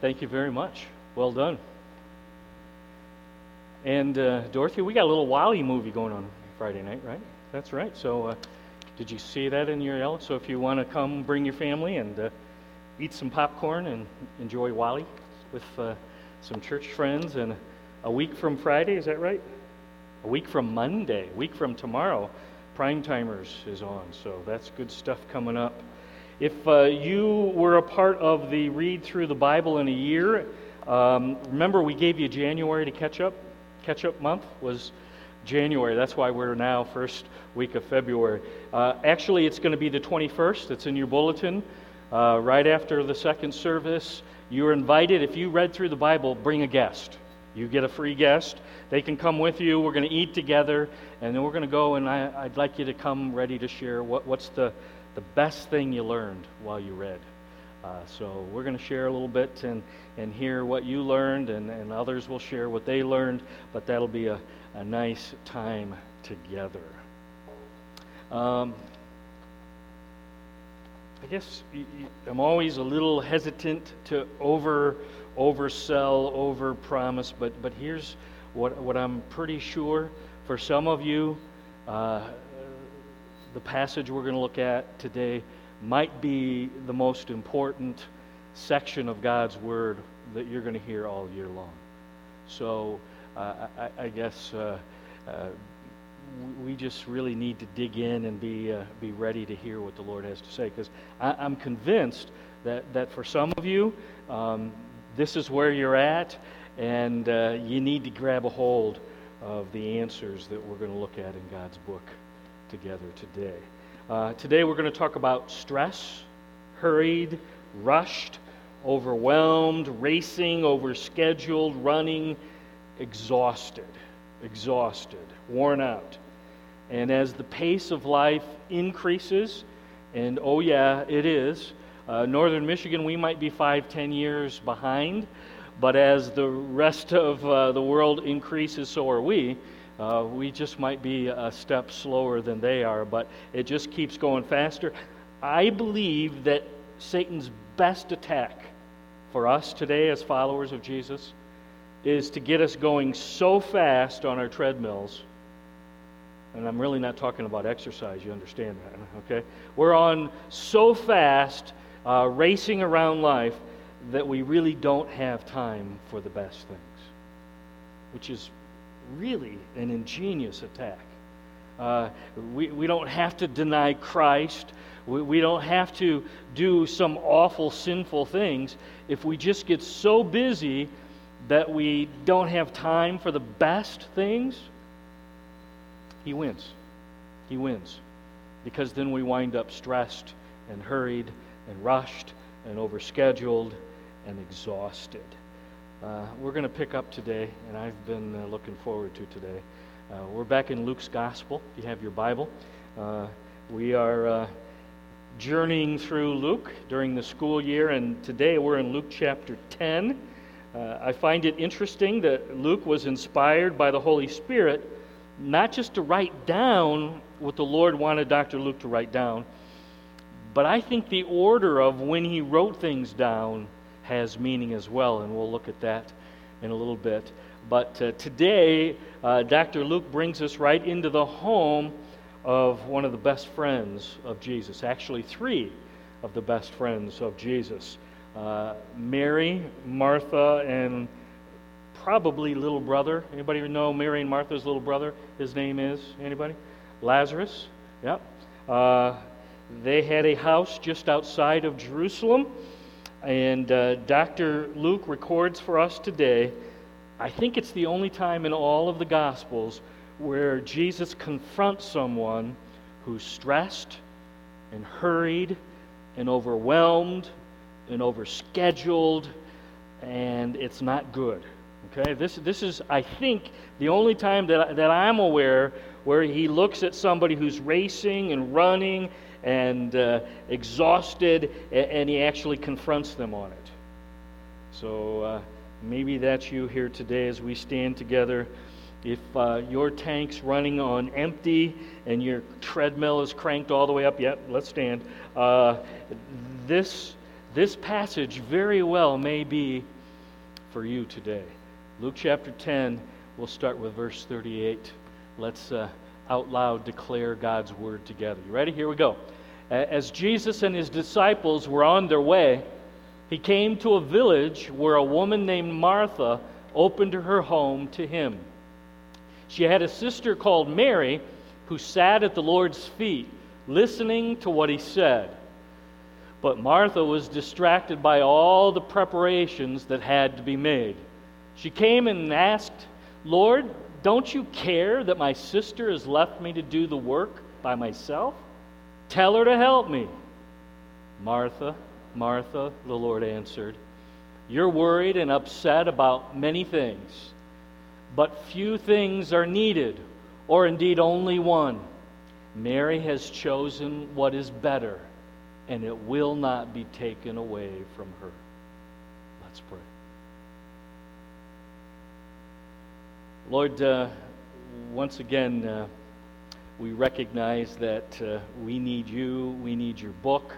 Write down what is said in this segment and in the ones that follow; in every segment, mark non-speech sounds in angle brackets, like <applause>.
Thank you very much. Well done. And uh, Dorothy, we got a little WALL-E movie going on Friday night, right? That's right. So, uh, did you see that in your L? So, if you want to come, bring your family and uh, eat some popcorn and enjoy WALL-E with uh, some church friends. And a week from Friday, is that right? A week from Monday, a week from tomorrow, Prime Timers is on. So, that's good stuff coming up. If uh, you were a part of the read through the Bible in a year, um, remember we gave you January to catch up. Catch up month was January. That's why we're now first week of February. Uh, actually, it's going to be the 21st. It's in your bulletin. Uh, right after the second service, you're invited. If you read through the Bible, bring a guest. You get a free guest. They can come with you. We're going to eat together, and then we're going to go. And I, would like you to come ready to share what, what's the the best thing you learned while you read. Uh, so we're going to share a little bit and, and hear what you learned, and, and others will share what they learned, but that'll be a, a nice time together. Um, I guess I'm always a little hesitant to over oversell, over promise, but but here's what what I'm pretty sure for some of you, uh, the passage we're going to look at today might be the most important section of God's Word that you're going to hear all year long. So uh, I, I, guess uh, uh, we just really need to dig in and be, uh, be ready to hear what the Lord has to say. Because I'm convinced that, that for some of you, um, this is where you're at, and uh, you need to grab a hold of the answers that we're going to look at in God's book together today. Uh, today we're going to talk about stress, hurried, rushed, overwhelmed, racing, overscheduled, running, exhausted, exhausted, worn out. And as the pace of life increases, and oh yeah, it is, uh, Northern Michigan, we might be five, ten years behind, but as the rest of uh, the world increases, so are we. Uh, we just might be a step slower than they are, but it just keeps going faster. I believe that Satan's best attack for us today as followers of Jesus is to get us going so fast on our treadmills. And I'm really not talking about exercise, you understand that, okay? We're on so fast, uh, racing around life, that we really don't have time for the best things, which is really an ingenious attack. Uh, we, we don't have to deny Christ. We, we don't have to do some awful, sinful things. If we just get so busy that we don't have time for the best things, he wins. He wins. Because then we wind up stressed and hurried and rushed and overscheduled and exhausted. Uh, we're going to pick up today, and I've been uh, looking forward to today. Uh, we're back in Luke's Gospel, if you have your Bible. Uh, we are uh, journeying through Luke during the school year, and today we're in Luke chapter 10. Uh, I find it interesting that Luke was inspired by the Holy Spirit not just to write down what the Lord wanted Dr. Luke to write down, but I think the order of when he wrote things down has meaning as well, and we'll look at that in a little bit. But uh, today, uh, Dr. Luke brings us right into the home of one of the best friends of Jesus, actually, three of the best friends of Jesus uh, Mary, Martha, and probably little brother. Anybody know Mary and Martha's little brother? His name is anybody? Lazarus. Yep. Uh, they had a house just outside of Jerusalem. And uh, Dr. Luke records for us today, I think it's the only time in all of the Gospels where Jesus confronts someone who's stressed and hurried and overwhelmed and overscheduled, and it's not good. Okay, this, this is, I think, the only time that, that I'm aware where he looks at somebody who's racing and running and uh, exhausted, and he actually confronts them on it. So uh, maybe that's you here today as we stand together. If uh, your tank's running on empty and your treadmill is cranked all the way up, yep, let's stand. Uh, this this passage very well may be for you today. Luke chapter 10, we'll start with verse 38. Let's uh, out loud declare God's word together. You ready? Here we go. As Jesus and his disciples were on their way, he came to a village where a woman named Martha opened her home to him. She had a sister called Mary who sat at the Lord's feet, listening to what he said. But Martha was distracted by all the preparations that had to be made. She came and asked, Lord, don't you care that my sister has left me to do the work by myself? Tell her to help me. Martha, Martha, the Lord answered, You're worried and upset about many things, but few things are needed, or indeed only one. Mary has chosen what is better, and it will not be taken away from her. Let's pray. Lord, uh, once again, uh, we recognize that uh, we need you, we need your book,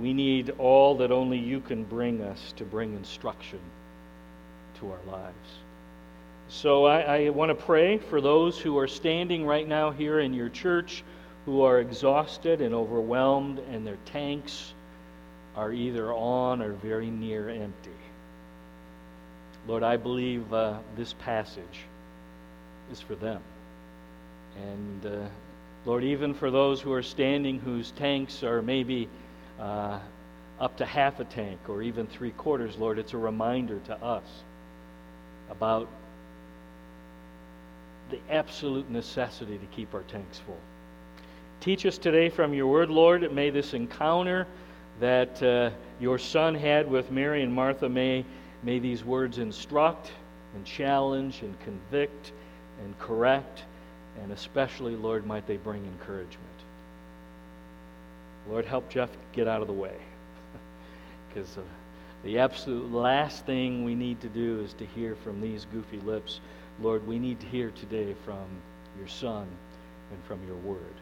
we need all that only you can bring us to bring instruction to our lives. So I, I want to pray for those who are standing right now here in your church who are exhausted and overwhelmed, and their tanks are either on or very near empty. Lord, I believe uh, this passage is for them. And uh, Lord, even for those who are standing whose tanks are maybe uh, up to half a tank or even three quarters, Lord, it's a reminder to us about the absolute necessity to keep our tanks full. Teach us today from your word, Lord. May this encounter that uh, your son had with Mary and Martha, may, may these words instruct and challenge and convict and correct, and especially, Lord, might they bring encouragement. Lord, help Jeff get out of the way. <laughs> Because uh, the absolute last thing we need to do is to hear from these goofy lips. Lord, we need to hear today from your Son and from your word.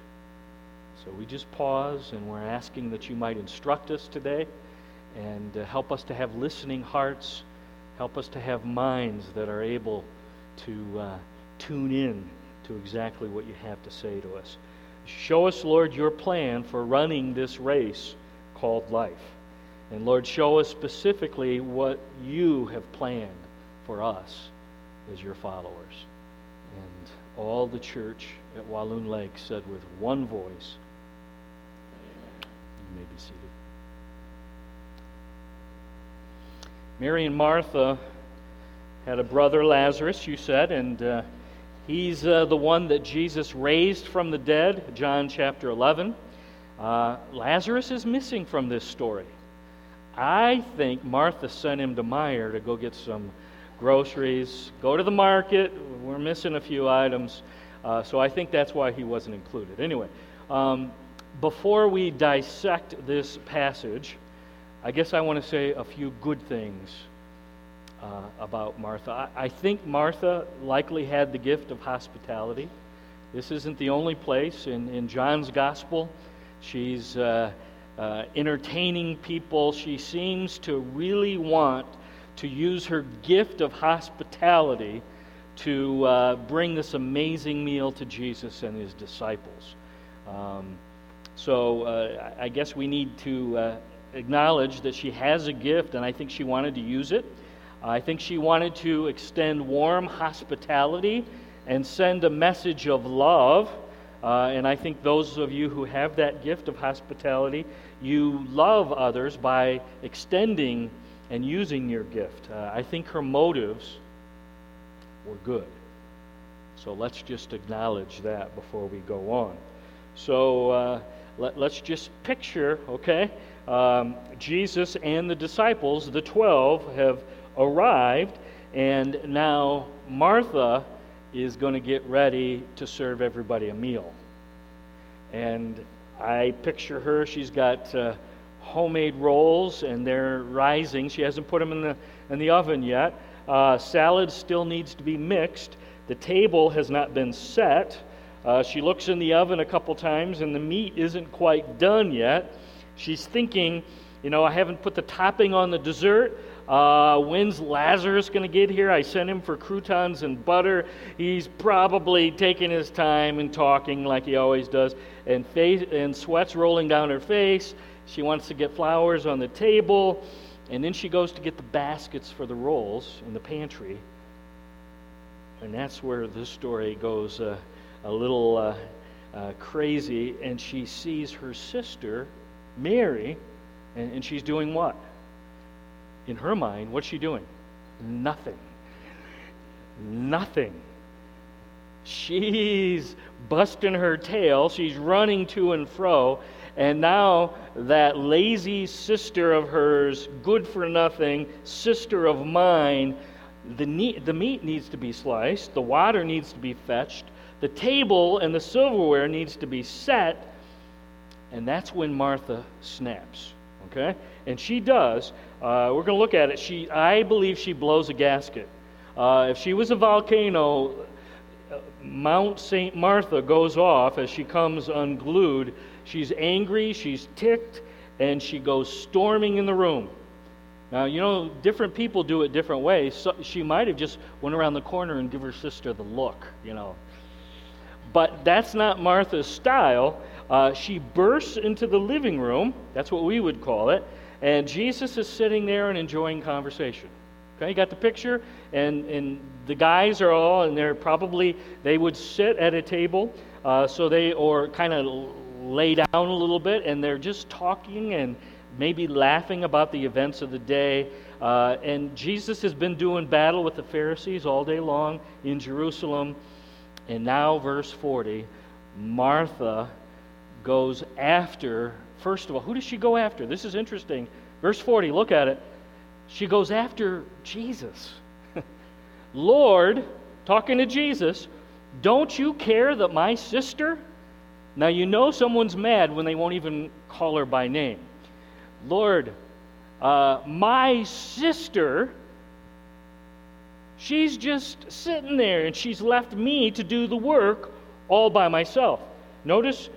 So we just pause and we're asking that you might instruct us today and uh, help us to have listening hearts, help us to have minds that are able to. Uh, tune in to exactly what you have to say to us. Show us, Lord, your plan for running this race called life. And Lord, show us specifically what you have planned for us as your followers. And all the church at Walloon Lake said with one voice, You may be seated. Mary and Martha had a brother, Lazarus, you said, and. Uh, He's uh, the one that Jesus raised from the dead, John chapter 11. Uh, Lazarus is missing from this story. I think Martha sent him to Meijer to go get some groceries, go to the market. We're missing a few items. Uh, so I think that's why he wasn't included. Anyway, um, before we dissect this passage, I guess I want to say a few good things uh, about Martha. I, I, think Martha likely had the gift of hospitality. This isn't the only place in, in John's gospel. She's uh, uh, entertaining people. She seems to really want to use her gift of hospitality to uh, bring this amazing meal to Jesus and his disciples. Um, so uh, I guess we need to uh, acknowledge that she has a gift, and I think she wanted to use it. I think she wanted to extend warm hospitality and send a message of love. Uh, and I think those of you who have that gift of hospitality, you love others by extending and using your gift. Uh, I think her motives were good. So let's just acknowledge that before we go on. So uh, let, us just picture, okay? Um, Jesus and the disciples, the 12, have arrived, and now Martha is going to get ready to serve everybody a meal. And I picture her, she's got uh, homemade rolls, and they're rising. She hasn't put them in the, in the oven yet. Uh, salad still needs to be mixed. The table has not been set. Uh, she looks in the oven a couple times, and the meat isn't quite done yet. She's thinking You know, I haven't put the topping on the dessert. Uh, when's Lazarus going to get here? I sent him for croutons and butter. He's probably taking his time and talking like he always does, and, face, and sweat's rolling down her face. She wants to get flowers on the table, and then she goes to get the baskets for the rolls in the pantry. And that's where this story goes uh, a little uh, uh, crazy. And she sees her sister, Mary, and, and she's doing what? In her mind, what's she doing? Nothing. Nothing. She's busting her tail. She's running to and fro. And now that lazy sister of hers, good for nothing, sister of mine, the, ne- the meat needs to be sliced, the water needs to be fetched, the table and the silverware needs to be set. And that's when Martha snaps. Okay? And she does. Uh, we're going to look at it. She, I believe she blows a gasket. Uh, if she was a volcano, Mount St. Martha goes off as she comes unglued. She's angry, she's ticked, and she goes storming in the room. Now, you know, different people do it different ways. So she might have just went around the corner and give her sister the look, you know. But that's not Martha's style. Uh, she bursts into the living room. That's what we would call it. And Jesus is sitting there and enjoying conversation. Okay, you got the picture? And, and the guys are all, and they're probably, they would sit at a table, uh, so they, or kind of lay down a little bit, and they're just talking and maybe laughing about the events of the day. Uh, and Jesus has been doing battle with the Pharisees all day long in Jerusalem. And now, verse 40, Martha goes after First of all, who does she go after? This is interesting. Verse 40, look at it. She goes after Jesus. <laughs> Lord, talking to Jesus, don't you care that my sister? Now, you know someone's mad when they won't even call her by name. Lord, uh, my sister, she's just sitting there and she's left me to do the work all by myself. Notice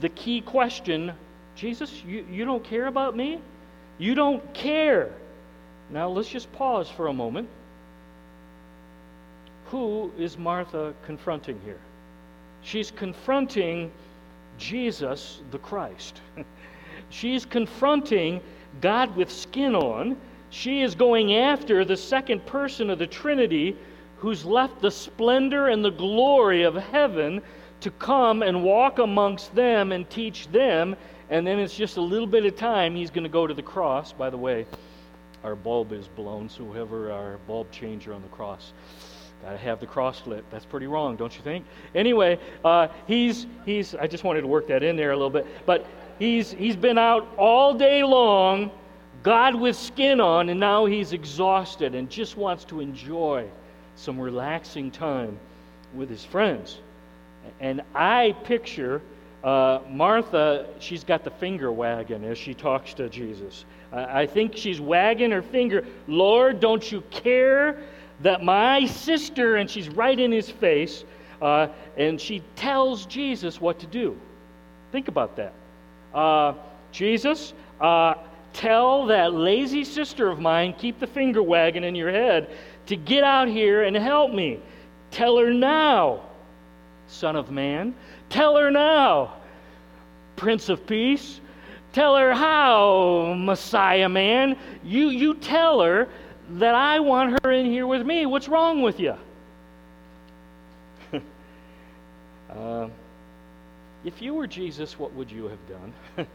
the key question Jesus, you, you don't care about me? You don't care. Now let's just pause for a moment. Who is Martha confronting here? She's confronting Jesus the Christ. <laughs> She's confronting God with skin on. She is going after the second person of the Trinity who's left the splendor and the glory of heaven to come and walk amongst them and teach them and then it's just a little bit of time, he's going to go to the cross. By the way, our bulb is blown, so whoever our bulb changer on the cross, got to have the cross lit. That's pretty wrong, don't you think? Anyway, uh, he's, he's, I just wanted to work that in there a little bit. But he's, he's been out all day long, God with skin on, and now he's exhausted and just wants to enjoy some relaxing time with his friends. And I picture uh, Martha, she's got the finger wagging as she talks to Jesus. I, I think she's wagging her finger. Lord, don't you care that my sister, and she's right in his face, uh, and she tells Jesus what to do. Think about that. Uh, Jesus, uh, tell that lazy sister of mine, keep the finger wagging in your head, to get out here and help me. Tell her now, Son of Man. Tell her now, Prince of Peace. Tell her how, Messiah man. You, you tell her that I want her in here with me. What's wrong with you? <laughs> uh, if you were Jesus, what would you have done? <laughs>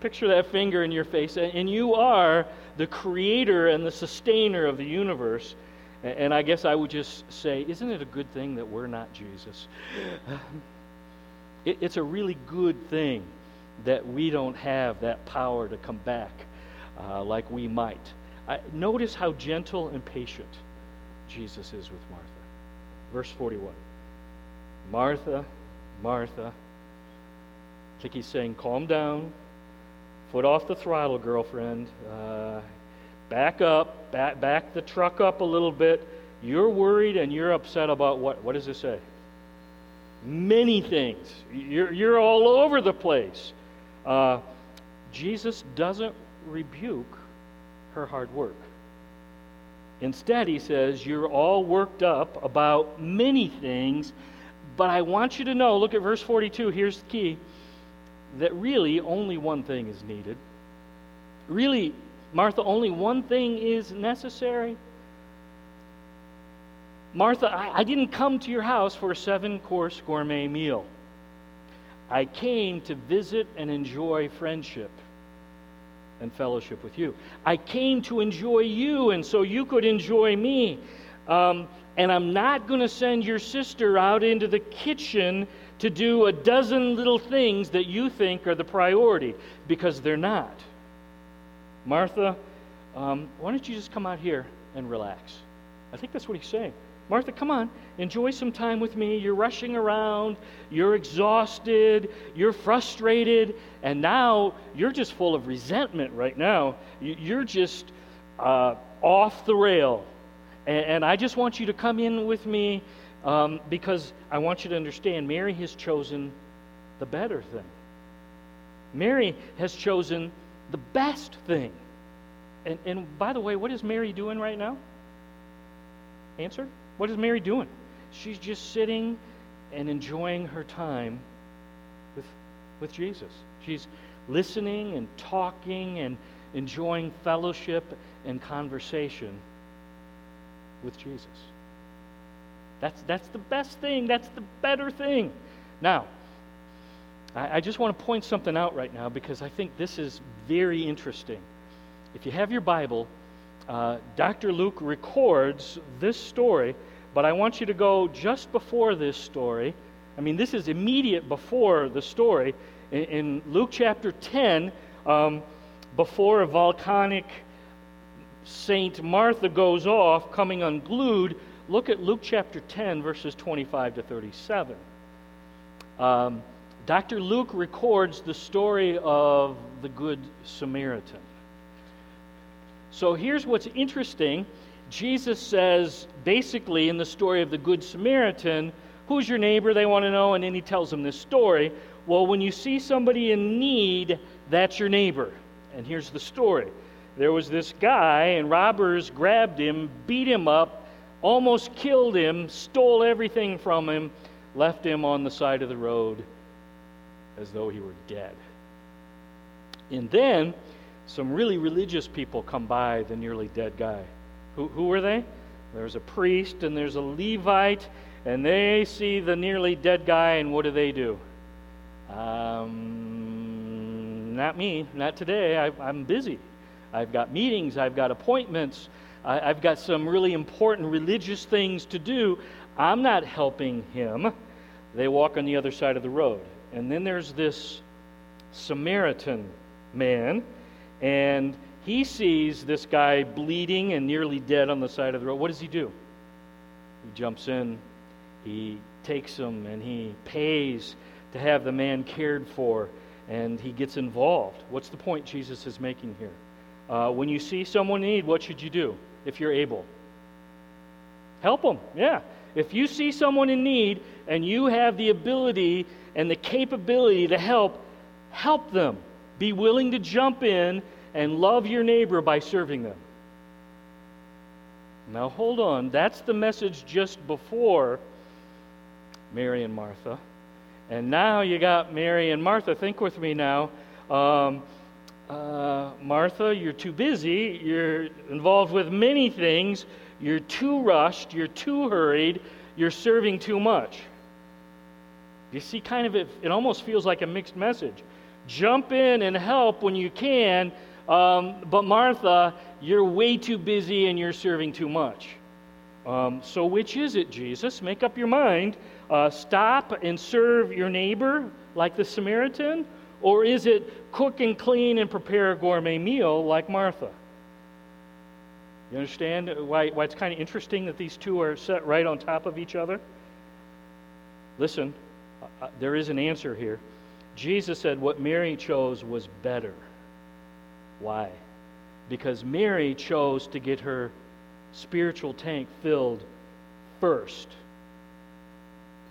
Picture that finger in your face, and you are the creator and the sustainer of the universe. And I guess I would just say, isn't it a good thing that we're not Jesus? <laughs> It, it's a really good thing that we don't have that power to come back uh, like we might. I, notice how gentle and patient Jesus is with Martha. Verse 41 Martha, Martha. I think he's saying, calm down, foot off the throttle, girlfriend. Uh, back up, back, back the truck up a little bit. You're worried and you're upset about what? What does it say? Many things. You're, you're all over the place. Uh, Jesus doesn't rebuke her hard work. Instead, he says, You're all worked up about many things, but I want you to know look at verse 42. Here's the key that really only one thing is needed. Really, Martha, only one thing is necessary. Martha, I, I didn't come to your house for a seven course gourmet meal. I came to visit and enjoy friendship and fellowship with you. I came to enjoy you, and so you could enjoy me. Um, and I'm not going to send your sister out into the kitchen to do a dozen little things that you think are the priority, because they're not. Martha, um, why don't you just come out here and relax? I think that's what he's saying. Martha, come on, enjoy some time with me. You're rushing around, you're exhausted, you're frustrated, and now you're just full of resentment right now. You're just uh, off the rail. And, I just want you to come in with me um, because I want you to understand Mary has chosen the better thing. Mary has chosen the best thing. And, and by the way, what is Mary doing right now? Answer? What is Mary doing? She's just sitting and enjoying her time with, with Jesus. She's listening and talking and enjoying fellowship and conversation with Jesus. That's, that's the best thing. That's the better thing. Now, I, I just want to point something out right now because I think this is very interesting. If you have your Bible, uh, Dr. Luke records this story but I want you to go just before this story. I mean, this is immediate before the story. In, in Luke chapter 10, um, before a volcanic Saint Martha goes off, coming unglued, look at Luke chapter 10, verses 25 to 37. Um, Dr. Luke records the story of the Good Samaritan. So here's what's interesting Jesus says, basically, in the story of the Good Samaritan, who's your neighbor? They want to know. And then he tells them this story. Well, when you see somebody in need, that's your neighbor. And here's the story there was this guy, and robbers grabbed him, beat him up, almost killed him, stole everything from him, left him on the side of the road as though he were dead. And then some really religious people come by the nearly dead guy. Who, who were they? There's a priest and there's a Levite, and they see the nearly dead guy, and what do they do? Um, not me, not today. I, I'm busy. I've got meetings, I've got appointments, I, I've got some really important religious things to do. I'm not helping him. They walk on the other side of the road. And then there's this Samaritan man, and he sees this guy bleeding and nearly dead on the side of the road. What does he do? He jumps in, he takes him, and he pays to have the man cared for, and he gets involved. What's the point Jesus is making here? Uh, when you see someone in need, what should you do if you're able? Help them, yeah. If you see someone in need and you have the ability and the capability to help, help them. Be willing to jump in and love your neighbor by serving them. Now, hold on. That's the message just before Mary and Martha. And now you got Mary and Martha. Think with me now. Um, uh, Martha, you're too busy. You're involved with many things. You're too rushed. You're too hurried. You're serving too much. You see, kind of, it, it almost feels like a mixed message. Jump in and help when you can, um, but Martha, you're way too busy and you're serving too much. Um, so, which is it, Jesus? Make up your mind. Uh, stop and serve your neighbor like the Samaritan? Or is it cook and clean and prepare a gourmet meal like Martha? You understand why, why it's kind of interesting that these two are set right on top of each other? Listen, uh, uh there is an answer here. Jesus said what Mary chose was better. Why? Because Mary chose to get her spiritual tank filled first.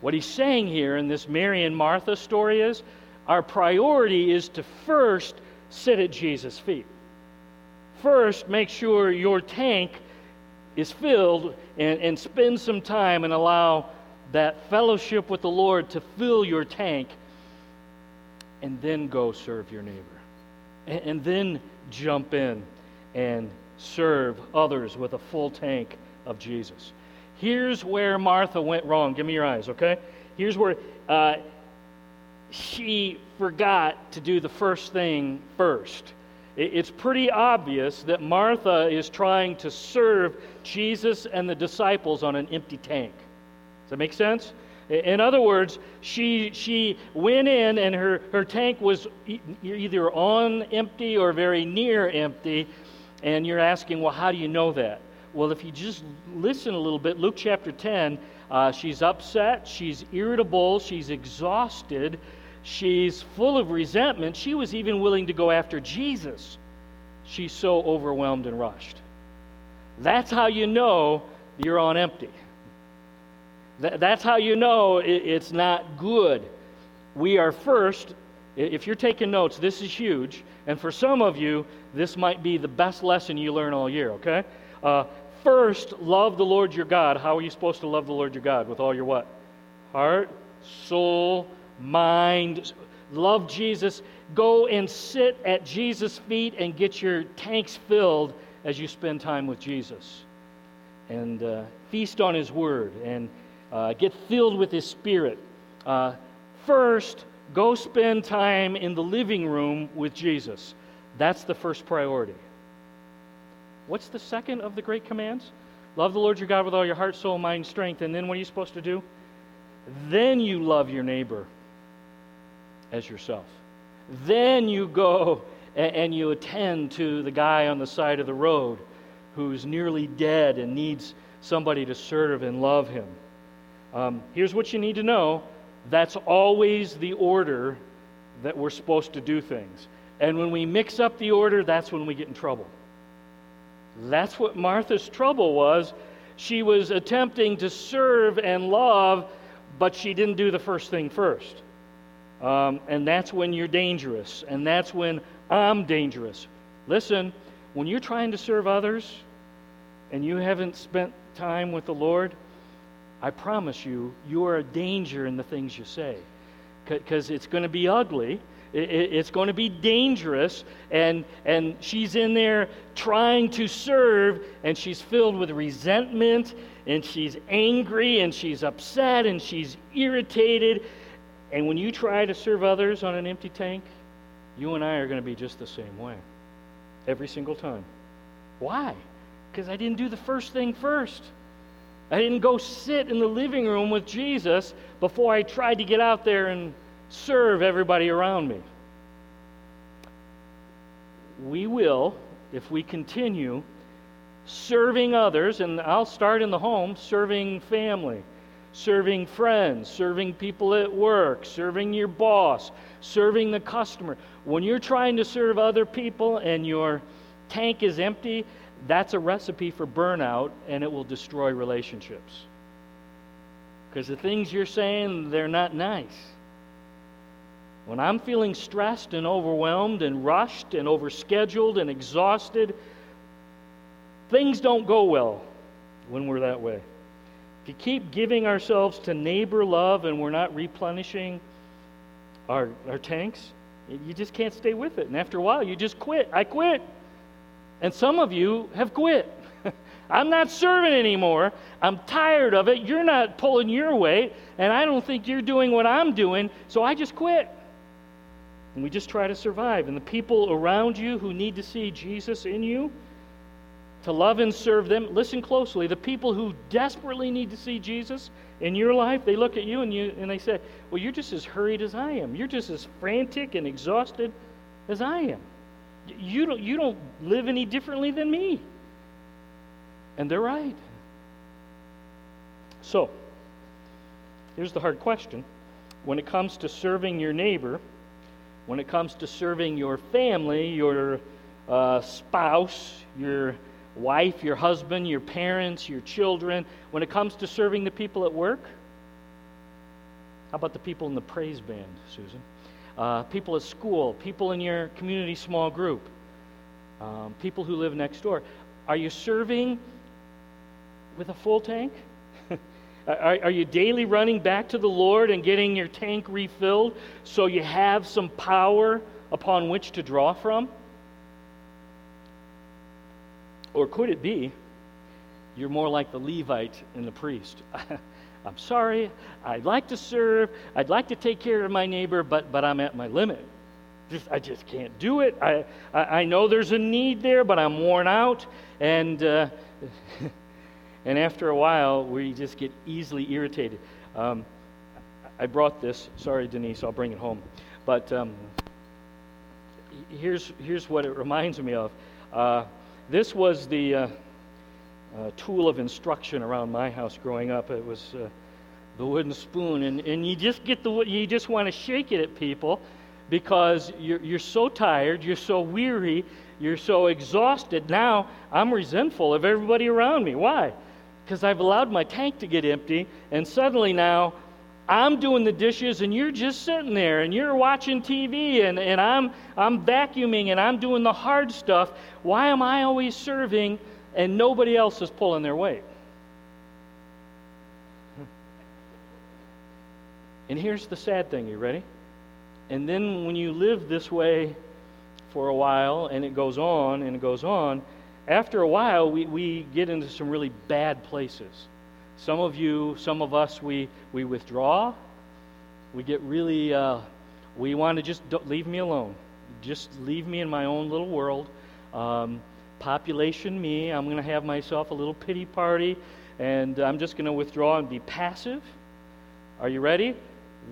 What he's saying here in this Mary and Martha story is our priority is to first sit at Jesus' feet. First, make sure your tank is filled and, and spend some time and allow that fellowship with the Lord to fill your tank, and then go serve your neighbor. And, and then jump in and serve others with a full tank of Jesus. Here's where Martha went wrong. Give me your eyes, okay? Here's where uh, she forgot to do the first thing first. It's pretty obvious that Martha is trying to serve Jesus and the disciples on an empty tank. Does that make sense? In other words, she, she went in and her, her tank was either on empty or very near empty. And you're asking, well, how do you know that? Well, if you just listen a little bit, Luke chapter 10, uh, she's upset, she's irritable, she's exhausted, she's full of resentment. She was even willing to go after Jesus. She's so overwhelmed and rushed. That's how you know you're on empty. That's how you know it's not good. We are first, if you're taking notes, this is huge. And for some of you, this might be the best lesson you learn all year, okay? Uh, first, love the Lord your God. How are you supposed to love the Lord your God? With all your what? Heart, soul, mind. Love Jesus. Go and sit at Jesus' feet and get your tanks filled as you spend time with Jesus. And uh, feast on His Word and uh, get filled with His Spirit. Uh, first, go spend time in the living room with Jesus. That's the first priority. What's the second of the great commands? Love the Lord your God with all your heart, soul, mind, strength. And then what are you supposed to do? Then you love your neighbor as yourself. Then you go and you attend to the guy on the side of the road who's nearly dead and needs somebody to serve and love him. Um, here's what you need to know that's always the order that we're supposed to do things. And when we mix up the order, that's when we get in trouble. That's what Martha's trouble was. She was attempting to serve and love, but she didn't do the first thing first. Um, and that's when you're dangerous. And that's when I'm dangerous. Listen, when you're trying to serve others and you haven't spent time with the Lord, I promise you, you are a danger in the things you say. Because it's going to be ugly. It's going to be dangerous. And, and she's in there trying to serve, and she's filled with resentment, and she's angry, and she's upset, and she's irritated. And when you try to serve others on an empty tank, you and I are going to be just the same way. Every single time. Why? Because I didn't do the first thing first. I didn't go sit in the living room with Jesus before I tried to get out there and serve everybody around me. We will, if we continue serving others, and I'll start in the home, serving family, serving friends, serving people at work, serving your boss, serving the customer. When you're trying to serve other people and your tank is empty, that's a recipe for burnout and it will destroy relationships. Because the things you're saying, they're not nice. When I'm feeling stressed and overwhelmed and rushed and overscheduled and exhausted, things don't go well when we're that way. If you keep giving ourselves to neighbor love and we're not replenishing our, our tanks, you just can't stay with it. And after a while, you just quit. I quit. And some of you have quit. <laughs> I'm not serving anymore. I'm tired of it. You're not pulling your weight, and I don't think you're doing what I'm doing, so I just quit. And we just try to survive. And the people around you who need to see Jesus in you, to love and serve them, listen closely. The people who desperately need to see Jesus in your life, they look at you and, you and they say, Well, you're just as hurried as I am. You're just as frantic and exhausted as I am. You don't, you don't live any differently than me. And they're right. So, here's the hard question. When it comes to serving your neighbor, when it comes to serving your family, your uh, spouse, your wife, your husband, your parents, your children, when it comes to serving the people at work, how about the people in the praise band, Susan? Uh, people at school, people in your community small group, um, people who live next door. Are you serving with a full tank? <laughs> are, are you daily running back to the Lord and getting your tank refilled so you have some power upon which to draw from? Or could it be you're more like the Levite and the priest? <laughs> I'm sorry, I'd like to serve, I'd like to take care of my neighbor, but, but I'm at my limit. Just, I just can't do it. I, I, I know there's a need there, but I'm worn out. And, uh, <laughs> and after a while, we just get easily irritated. Um, I brought this. Sorry, Denise, I'll bring it home. But um, here's, here's what it reminds me of. Uh, this was the uh, uh, tool of instruction around my house growing up. It was uh, the wooden spoon, and, and you just get the you just want to shake it at people because you're, you're so tired, you're so weary, you're so exhausted. Now I'm resentful of everybody around me. Why? Because I've allowed my tank to get empty, and suddenly now I'm doing the dishes and you're just sitting there and you're watching TV and, and I'm, I'm vacuuming and I'm doing the hard stuff. Why am I always serving and nobody else is pulling their weight? And here's the sad thing you ready? And then when you live this way for a while and it goes on and it goes on, after a while we, we get into some really bad places. Some of you, some of us, we, we withdraw. We get really, uh, we want to just leave me alone. Just leave me in my own little world. Um, population me. I'm going to have myself a little pity party, and I'm just going to withdraw and be passive. Are you ready?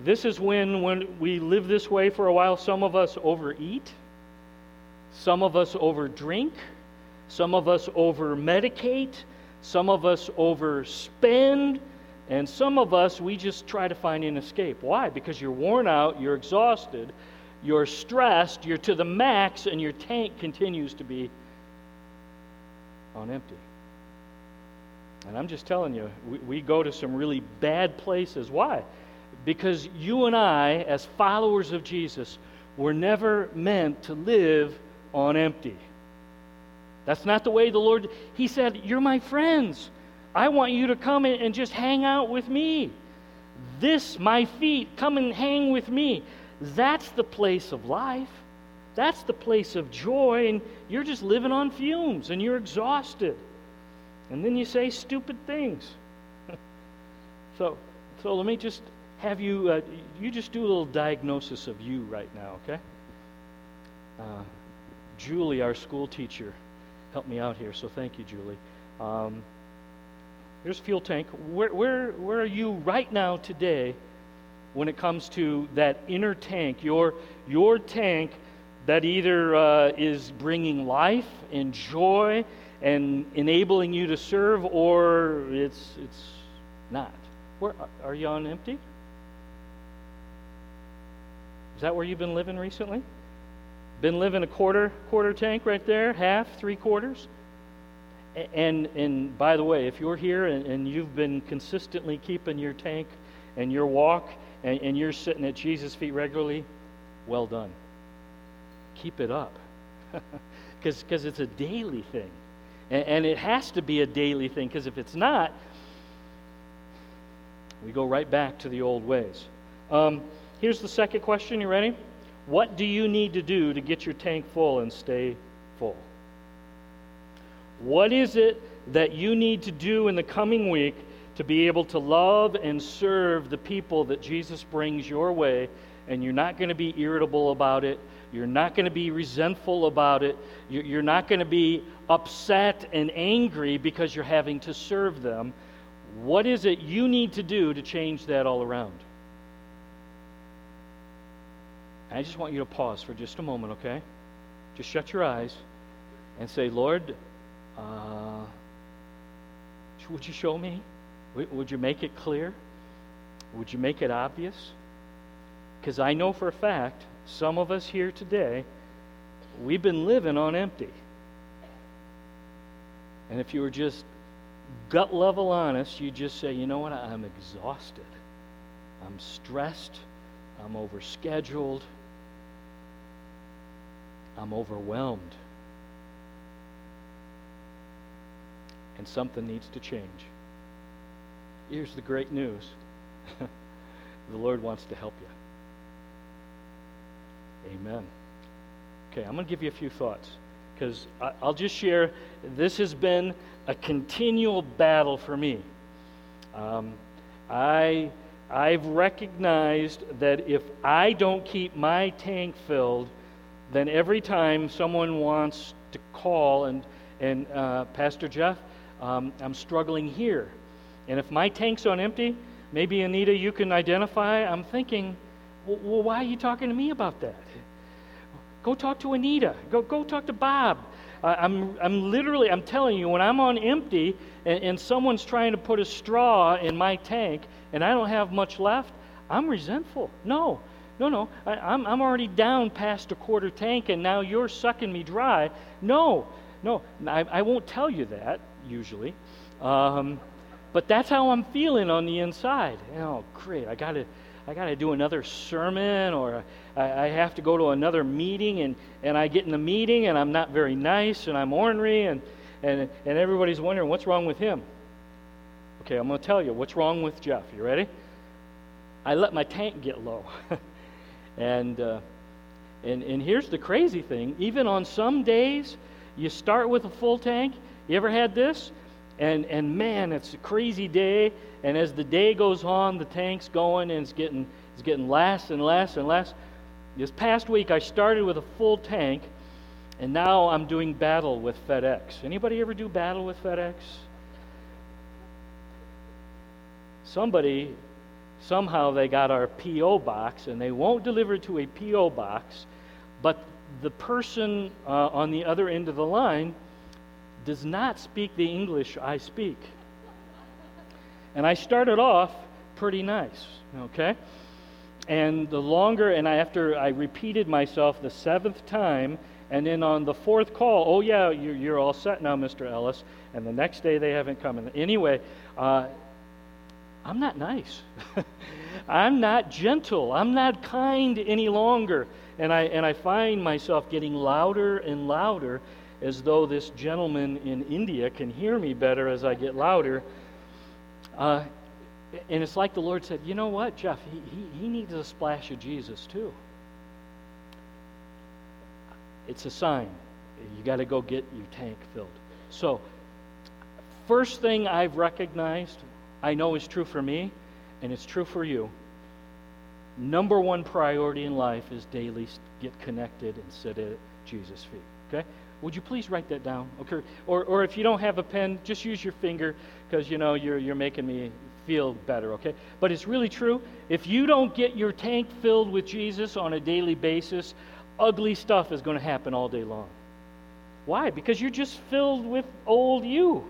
This is when, when we live this way for a while, some of us overeat, some of us overdrink, some of us overmedicate, some of us overspend, and some of us, we just try to find an escape. Why? Because you're worn out, you're exhausted, you're stressed, you're to the max, and your tank continues to be on empty. And I'm just telling you, we, we go to some really bad places. Why? Because you and I, as followers of Jesus, were never meant to live on empty. That's not the way the Lord, He said, You're my friends. I want you to come and just hang out with me. This, my feet, come and hang with me. That's the place of life. That's the place of joy, and you're just living on fumes and you're exhausted. And then you say stupid things. <laughs> so, so let me just have you, uh, you just do a little diagnosis of you right now, okay? Uh, Julie, our school teacher, helped me out here, so thank you, Julie. Um, here's fuel tank. Where, where, where are you right now today when it comes to that inner tank, your, your tank that either uh, is bringing life and joy and enabling you to serve, or it's, it's not? Where, are you on empty? Is that where you've been living recently? Been living a quarter quarter tank right there, half, three quarters. And and by the way, if you're here and, and you've been consistently keeping your tank and your walk and, and you're sitting at Jesus' feet regularly, well done. Keep it up. <laughs> Because it's a daily thing. And, and it has to be a daily thing, because if it's not, we go right back to the old ways. Um, here's the second question. You ready? What do you need to do to get your tank full and stay full? What is it that you need to do in the coming week to be able to love and serve the people that Jesus brings your way? And you're not going to be irritable about it. You're not going to be resentful about it. You're not going to be upset and angry because you're having to serve them. What is it you need to do to change that all around? I just want you to pause for just a moment, okay? Just shut your eyes and say, Lord, uh, would you show me? Would you make it clear? Would you make it obvious? Because I know for a fact, some of us here today, we've been living on empty. And if you were just gut level honest, you'd just say, you know what? I'm exhausted. I'm stressed. I'm overscheduled. I'm overwhelmed. And something needs to change. Here's the great news <laughs> the Lord wants to help you. Amen. Okay, I'm going to give you a few thoughts because I'll just share this has been a continual battle for me. Um, I, I've recognized that if I don't keep my tank filled, then every time someone wants to call and, and uh, Pastor Jeff, um, I'm struggling here. And if my tank's on empty, maybe Anita, you can identify. I'm thinking, well, why are you talking to me about that? Go talk to Anita. Go, go talk to Bob. Uh, I'm, I'm literally, I'm telling you, when I'm on empty and, and someone's trying to put a straw in my tank and I don't have much left, I'm resentful. No, no, no. I, am I'm, I'm already down past a quarter tank and now you're sucking me dry. No, no. I, I won't tell you that usually. Um, but that's how I'm feeling on the inside. Oh, great. I got to I got to do another sermon or I, I, have to go to another meeting and, and I get in the meeting and I'm not very nice and I'm ornery and, and, and everybody's wondering what's wrong with him. Okay, I'm going to tell you what's wrong with Jeff. You ready? I let my tank get low. <laughs> and, uh, and, and here's the crazy thing even on some days, you start with a full tank. You ever had this? And, and man, it's a crazy day and as the day goes on, the tank's going and it's getting, it's getting less and less and less. This past week, I started with a full tank, and now I'm doing battle with FedEx. Anybody ever do battle with FedEx? Somebody, somehow, they got our P.O. box, and they won't deliver to a P.O. box, but the person uh, on the other end of the line does not speak the English I speak. And I started off pretty nice, okay? And the longer, and I, after I repeated myself the seventh time, and then on the fourth call, oh, yeah, you're, you're all set now, Mr. Ellis. And the next day they haven't come. And anyway, uh, I'm not nice. <laughs> I'm not gentle. I'm not kind any longer. And I, and I find myself getting louder and louder as though this gentleman in India can hear me better as I get louder. Uh, and it's like the Lord said, you know what, Jeff? He, he, he needs a splash of Jesus too. It's a sign. You got to go get your tank filled. So, first thing I've recognized, I know is true for me, and it's true for you. Number one priority in life is daily get connected and sit at Jesus' feet. Okay? Would you please write that down? Okay. Or, or if you don't have a pen, just use your finger because you know you're, you're making me feel better, okay? But it's really true. If you don't get your tank filled with Jesus on a daily basis, ugly stuff is going to happen all day long. Why? Because you're just filled with old you,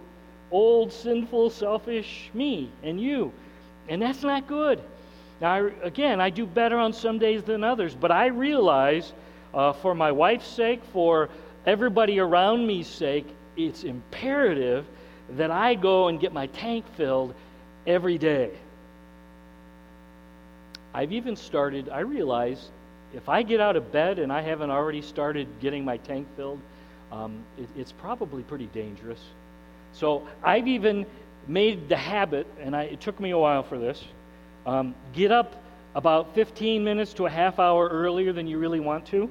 old, sinful, selfish me and you. And that's not good. Now, I, again, I do better on some days than others, but I realize uh, for my wife's sake, for everybody around me's sake, it's imperative that I go and get my tank filled every day. I've even started, I realize if I get out of bed and I haven't already started getting my tank filled, um, it, it's probably pretty dangerous. So I've even made the habit, and I, it took me a while for this, um, get up about 15 minutes to a half hour earlier than you really want to,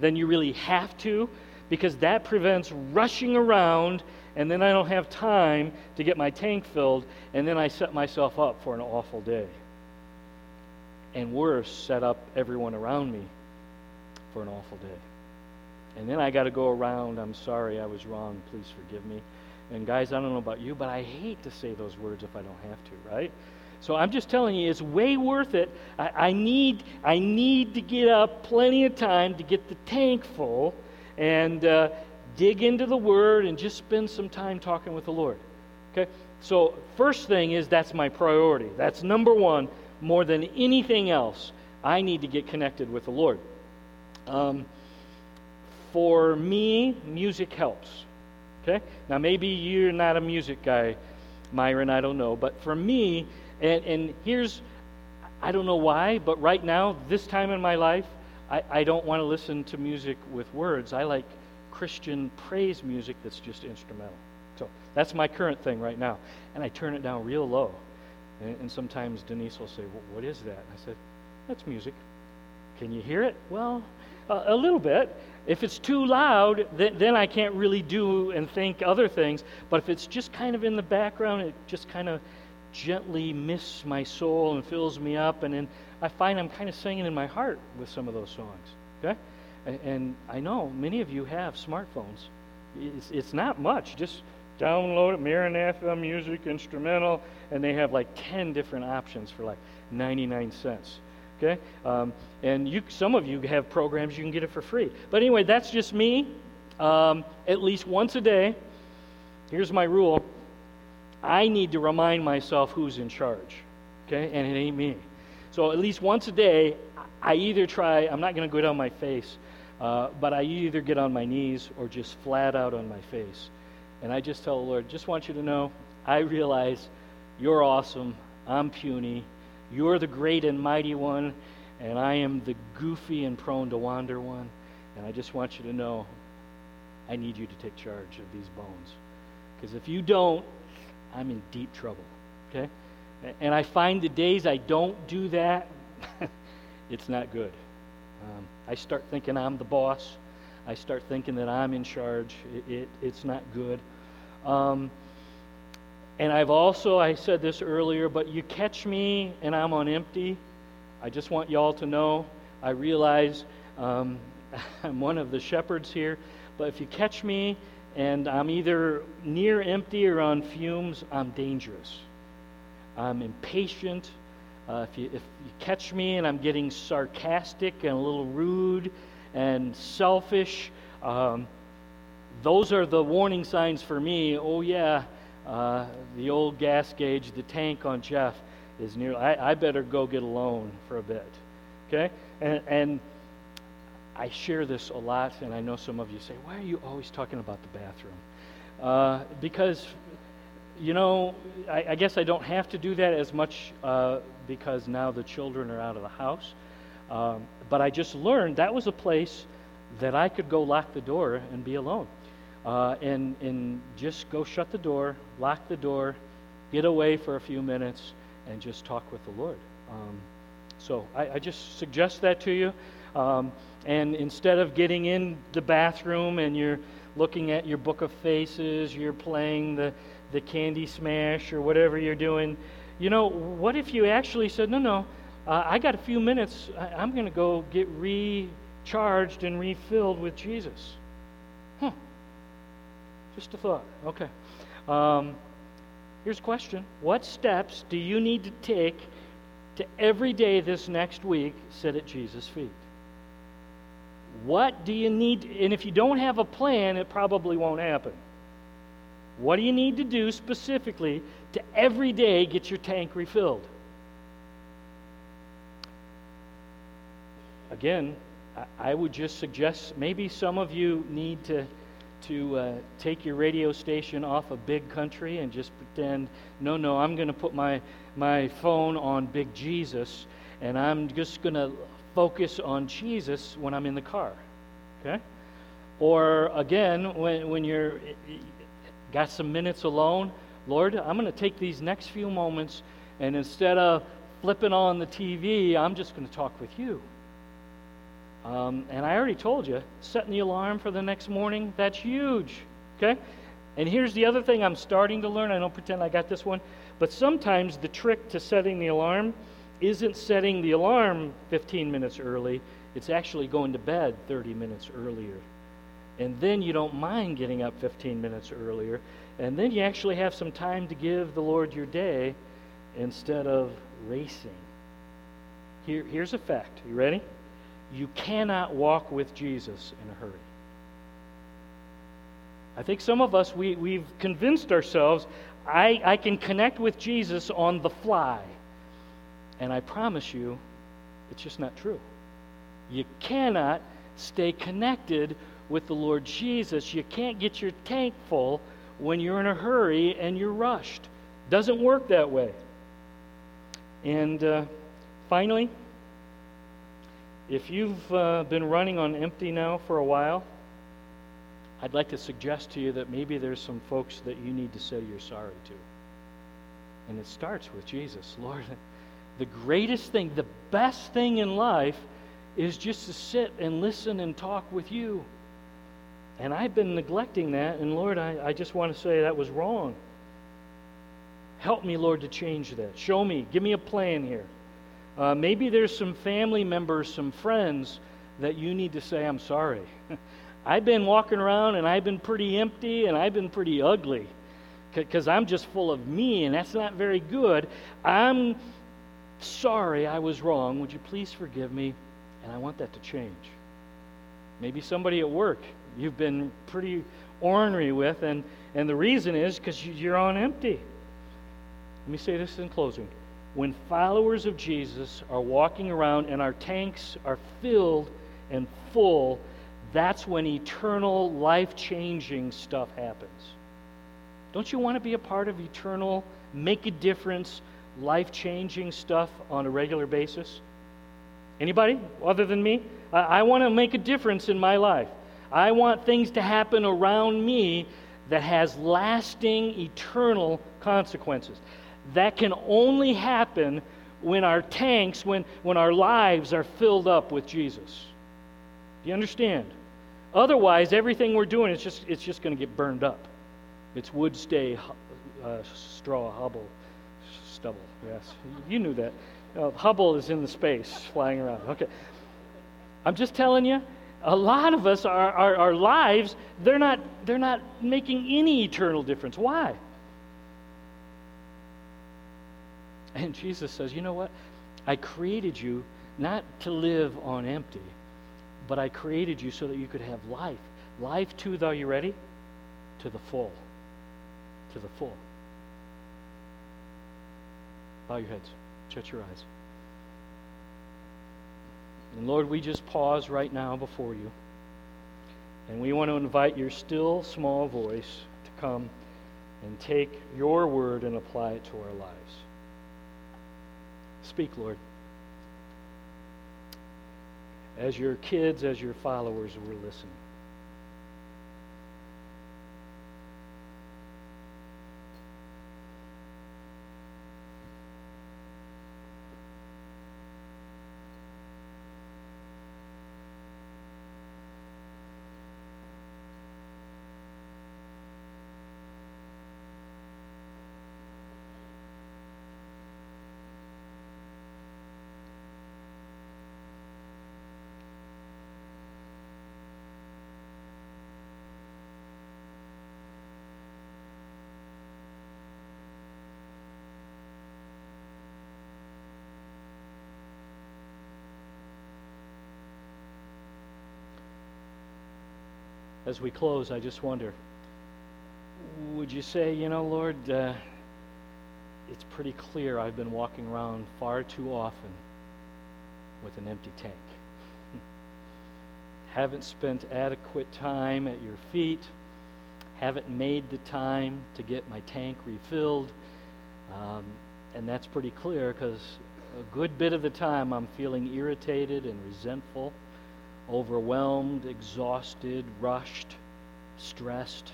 than you really have to, because that prevents rushing around and then I don't have time to get my tank filled, and then I set myself up for an awful day. And worse, set up everyone around me for an awful day. And then I got to go around, I'm sorry, I was wrong, please forgive me. And guys, I don't know about you, but I hate to say those words if I don't have to, right? So I'm just telling you, it's way worth it. I, I, need, I need to get up plenty of time to get the tank full and uh, dig into the Word and just spend some time talking with the Lord. Okay? So, first thing is that's my priority. That's number one. More than anything else, I need to get connected with the Lord. Um, for me, music helps. Okay? Now, maybe you're not a music guy, Myron, I don't know. But for me, and, and here's, I don't know why, but right now, this time in my life, I, I don't want to listen to music with words. I like Christian praise music that's just instrumental. So that's my current thing right now. And I turn it down real low. And, and sometimes Denise will say, well, What is that? I said, That's music. Can you hear it? Well, a, little bit. If it's too loud, th- then I can't really do and think other things. But if it's just kind of in the background, it just kind of gently mists my soul and fills me up. And then I find I'm kind of singing in my heart with some of those songs. Okay? And, I know many of you have smartphones. It's, it's not much. Just download it, Maranatha Music Instrumental, and they have like 10 different options for like 99 cents. Okay? Um, and you, some of you have programs you can get it for free. But anyway, that's just me. Um, at least once a day, here's my rule I need to remind myself who's in charge. Okay? And it ain't me. So at least once a day, I either try, I'm not going to go down my face, uh, but I either get on my knees or just flat out on my face. And I just tell the Lord, just want you to know, I realize you're awesome, I'm puny, you're the great and mighty one, and I am the goofy and prone to wander one. And I just want you to know I need you to take charge of these bones. Because if you don't, I'm in deep trouble. Okay? And I find the days I don't do that, <laughs> it's not good. Um, I start thinking I'm the boss. I start thinking that I'm in charge. It, it, it's not good. Um, and I've also, I said this earlier, but you catch me and I'm on empty. I just want y'all to know. I realize um, <laughs> I'm one of the shepherds here, but if you catch me and I'm either near empty or on fumes, I'm dangerous. I'm impatient. Uh, if, you, if you catch me and I'm getting sarcastic and a little rude and selfish, um, those are the warning signs for me. Oh, yeah, uh, the old gas gauge, the tank on Jeff is near. I, I better go get alone for a bit. Okay? And, and I share this a lot, and I know some of you say, why are you always talking about the bathroom? Uh, because, you know, I, I, guess I don't have to do that as much uh, because now the children are out of the house. Um, but I just learned that was a place that I could go lock the door and be alone uh, and, and just go shut the door, lock the door, get away for a few minutes, and just talk with the Lord. Um, so I, I, just suggest that to you. Um, and instead of getting in the bathroom and you're looking at your book of faces, you're playing the, the candy smash or whatever you're doing, you know, what if you actually said, no, no, uh, I got a few minutes. I, I'm going to go get recharged and refilled with Jesus. Huh. Just a thought. Okay. Um, here's a question What steps do you need to take to every day this next week sit at Jesus' feet? What do you need? And if you don't have a plan, it probably won't happen. What do you need to do specifically to every day get your tank refilled? Again, I would just suggest maybe some of you need to to uh, take your radio station off of big country and just pretend, no, no, I'm going to put my, my phone on big Jesus and I'm just going to focus on Jesus when I'm in the car. Okay? Or again, when, when you're got some minutes alone, Lord, I'm going to take these next few moments and instead of flipping on the TV, I'm just going to talk with you. Um, and I already told you, setting the alarm for the next morning, that's huge. Okay? And here's the other thing I'm starting to learn. I don't pretend I got this one. But sometimes the trick to setting the alarm isn't setting the alarm 15 minutes early, it's actually going to bed 30 minutes earlier. And then you don't mind getting up 15 minutes earlier. And then you actually have some time to give the Lord your day instead of racing. Here, here's a fact. You ready? You cannot walk with Jesus in a hurry. I think some of us, we, we've convinced ourselves, I, I can connect with Jesus on the fly. And I promise you, it's just not true. You cannot stay connected with the Lord Jesus. You can't get your tank full when you're in a hurry and you're rushed. Doesn't work that way. And uh, finally, if you've uh, been running on empty now for a while, I'd like to suggest to you that maybe there's some folks that you need to say you're sorry to. And it starts with Jesus. <laughs> Lord, the greatest thing, the best thing in life is just to sit and listen and talk with you. And I've been neglecting that, and Lord, I, I just want to say that was wrong. Help me, Lord, to change that. Show me. Give me a plan here. Uh, maybe there's some family members, some friends that you need to say, I'm sorry. <laughs> I've been walking around and I've been pretty empty and I've been pretty ugly because I'm just full of me and that's not very good. I'm sorry I was wrong. Would you please forgive me? And I want that to change. Maybe somebody at work you've been pretty ornery with, and, and the reason is because you're on empty. Let me say this in closing. When followers of Jesus are walking around and our tanks are filled and full, that's when eternal, life changing stuff happens. Don't you want to be a part of eternal, make a difference, life changing stuff on a regular basis? Anybody other than me? I, I want to make a difference in my life. I want things to happen around me that has lasting, eternal consequences. That can only happen when our tanks, when, when our lives are filled up with Jesus. Do you understand? Otherwise, everything we're doing is just, it's just going to get burned up. It's wood, stay, uh, straw, hubble, stubble. Yes, you knew that. Uh, Hubble is in the space flying around. Okay. I'm just telling you, a lot of us, our, our, our lives, they're not, they're not making any eternal difference. Why? And Jesus says, you know what? I created you not to live on empty, but I created you so that you could have life. Life to the, are you ready? To the full. To the full. Bow your heads. Shut your eyes. And Lord, we just pause right now before you. And we want to invite your still small voice to come and take your word and apply it to our lives. Speak, Lord as your kids, as your followers, were listening. As we close, I just wonder would you say, you know, Lord, uh, it's pretty clear I've been walking around far too often with an empty tank? <laughs> haven't spent adequate time at your feet, haven't made the time to get my tank refilled. Um, and that's pretty clear because a good bit of the time I'm feeling irritated and resentful overwhelmed, exhausted, rushed, stressed.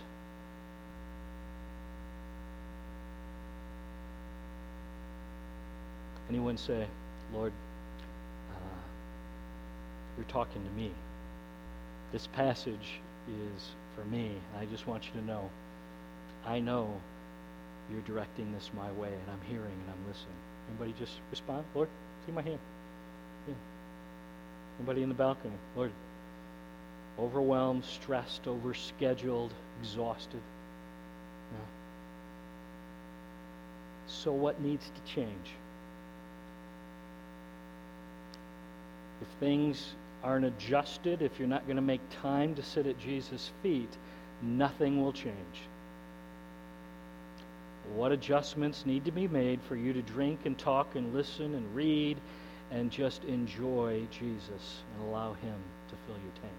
Anyone say, Lord, uh, you're talking to me. This passage is for me. I just want you to know I know you're directing this my way, and I'm hearing and I'm listening. Anybody just respond? Lord, see my hand. Anybody in the balcony? Lord, overwhelmed, stressed, overscheduled, exhausted. No. So, what needs to change? If things aren't adjusted, if you're not going to make time to sit at Jesus' feet, nothing will change. What adjustments need to be made for you to drink and talk and listen and read and just enjoy Jesus and allow Him to fill your tank.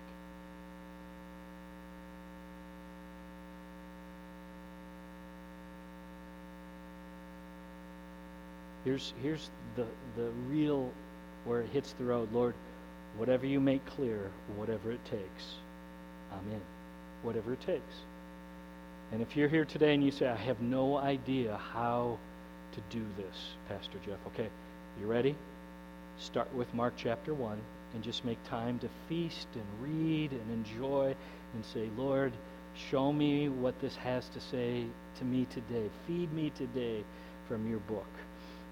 Here's, here's the, the real where it hits the road. Lord, Whatever you make clear, whatever it takes, I'm in. Whatever it takes. And if you're here today and you say, I have no idea how to do this, Pastor Jeff, okay, you ready? Start with Mark chapter 1 and just make time to feast and read and enjoy and say, Lord, show me what this has to say to me today. Feed me today from your book.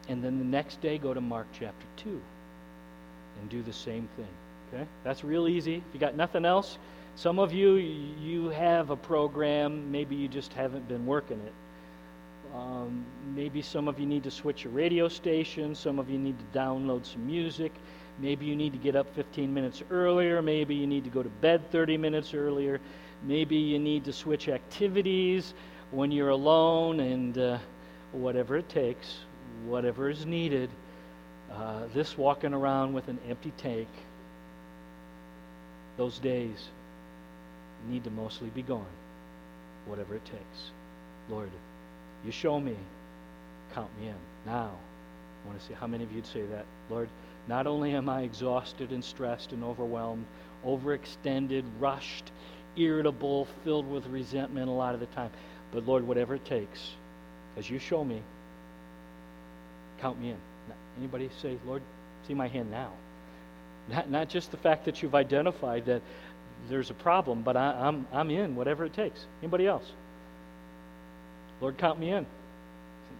And then the next day, go to Mark chapter 2 and do the same thing. Okay? That's real easy. If you got nothing else, some of you, you have a program, maybe you just haven't been working it. Um, maybe some of you need to switch a radio station, some of you need to download some music. Maybe you need to get up 15 minutes earlier. Maybe you need to go to bed 30 minutes earlier. Maybe you need to switch activities when you're alone and uh, whatever it takes, whatever is needed. Uh, this walking around with an empty tank, those days need to mostly be gone, whatever it takes. Lord, you show me, count me in. Now, I want to see how many of you'd say that. Lord, not only am I exhausted and stressed and overwhelmed, overextended, rushed, irritable, filled with resentment a lot of the time, but Lord, whatever it takes, as you show me, count me in. Anybody say, Lord, see my hand now? Not, not just the fact that you've identified that there's a problem, but I, I'm, I'm in, whatever it takes. Anybody else? Lord, count me in.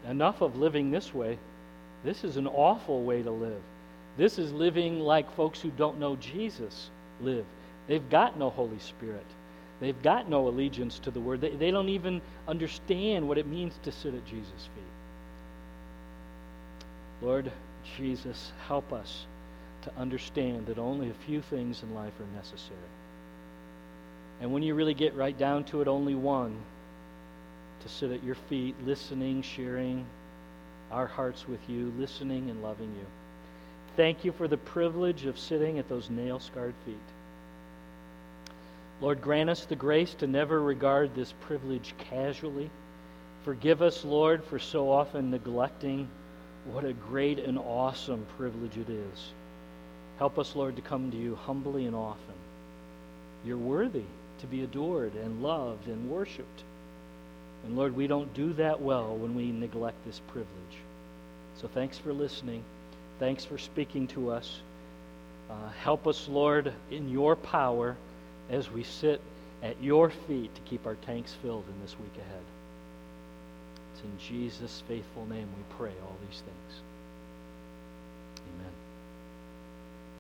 Enough of living this way. This is an awful way to live. This is living like folks who don't know Jesus live. They've got no Holy Spirit. They've got no allegiance to the Word. They, they don't even understand what it means to sit at Jesus' feet. Lord Jesus, help us to understand that only a few things in life are necessary. And when you really get right down to it, only one to sit at your feet, listening, sharing our hearts with you, listening and loving you. Thank you for the privilege of sitting at those nail scarred feet. Lord, grant us the grace to never regard this privilege casually. Forgive us, Lord, for so often neglecting what a great and awesome privilege it is. Help us, Lord, to come to you humbly and often. You're worthy to be adored and loved and worshiped. And Lord, we don't do that well when we neglect this privilege. So thanks for listening. Thanks for speaking to us. Uh, help us, Lord, in your power as we sit at your feet to keep our tanks filled in this week ahead. It's in Jesus' faithful name we pray all these things.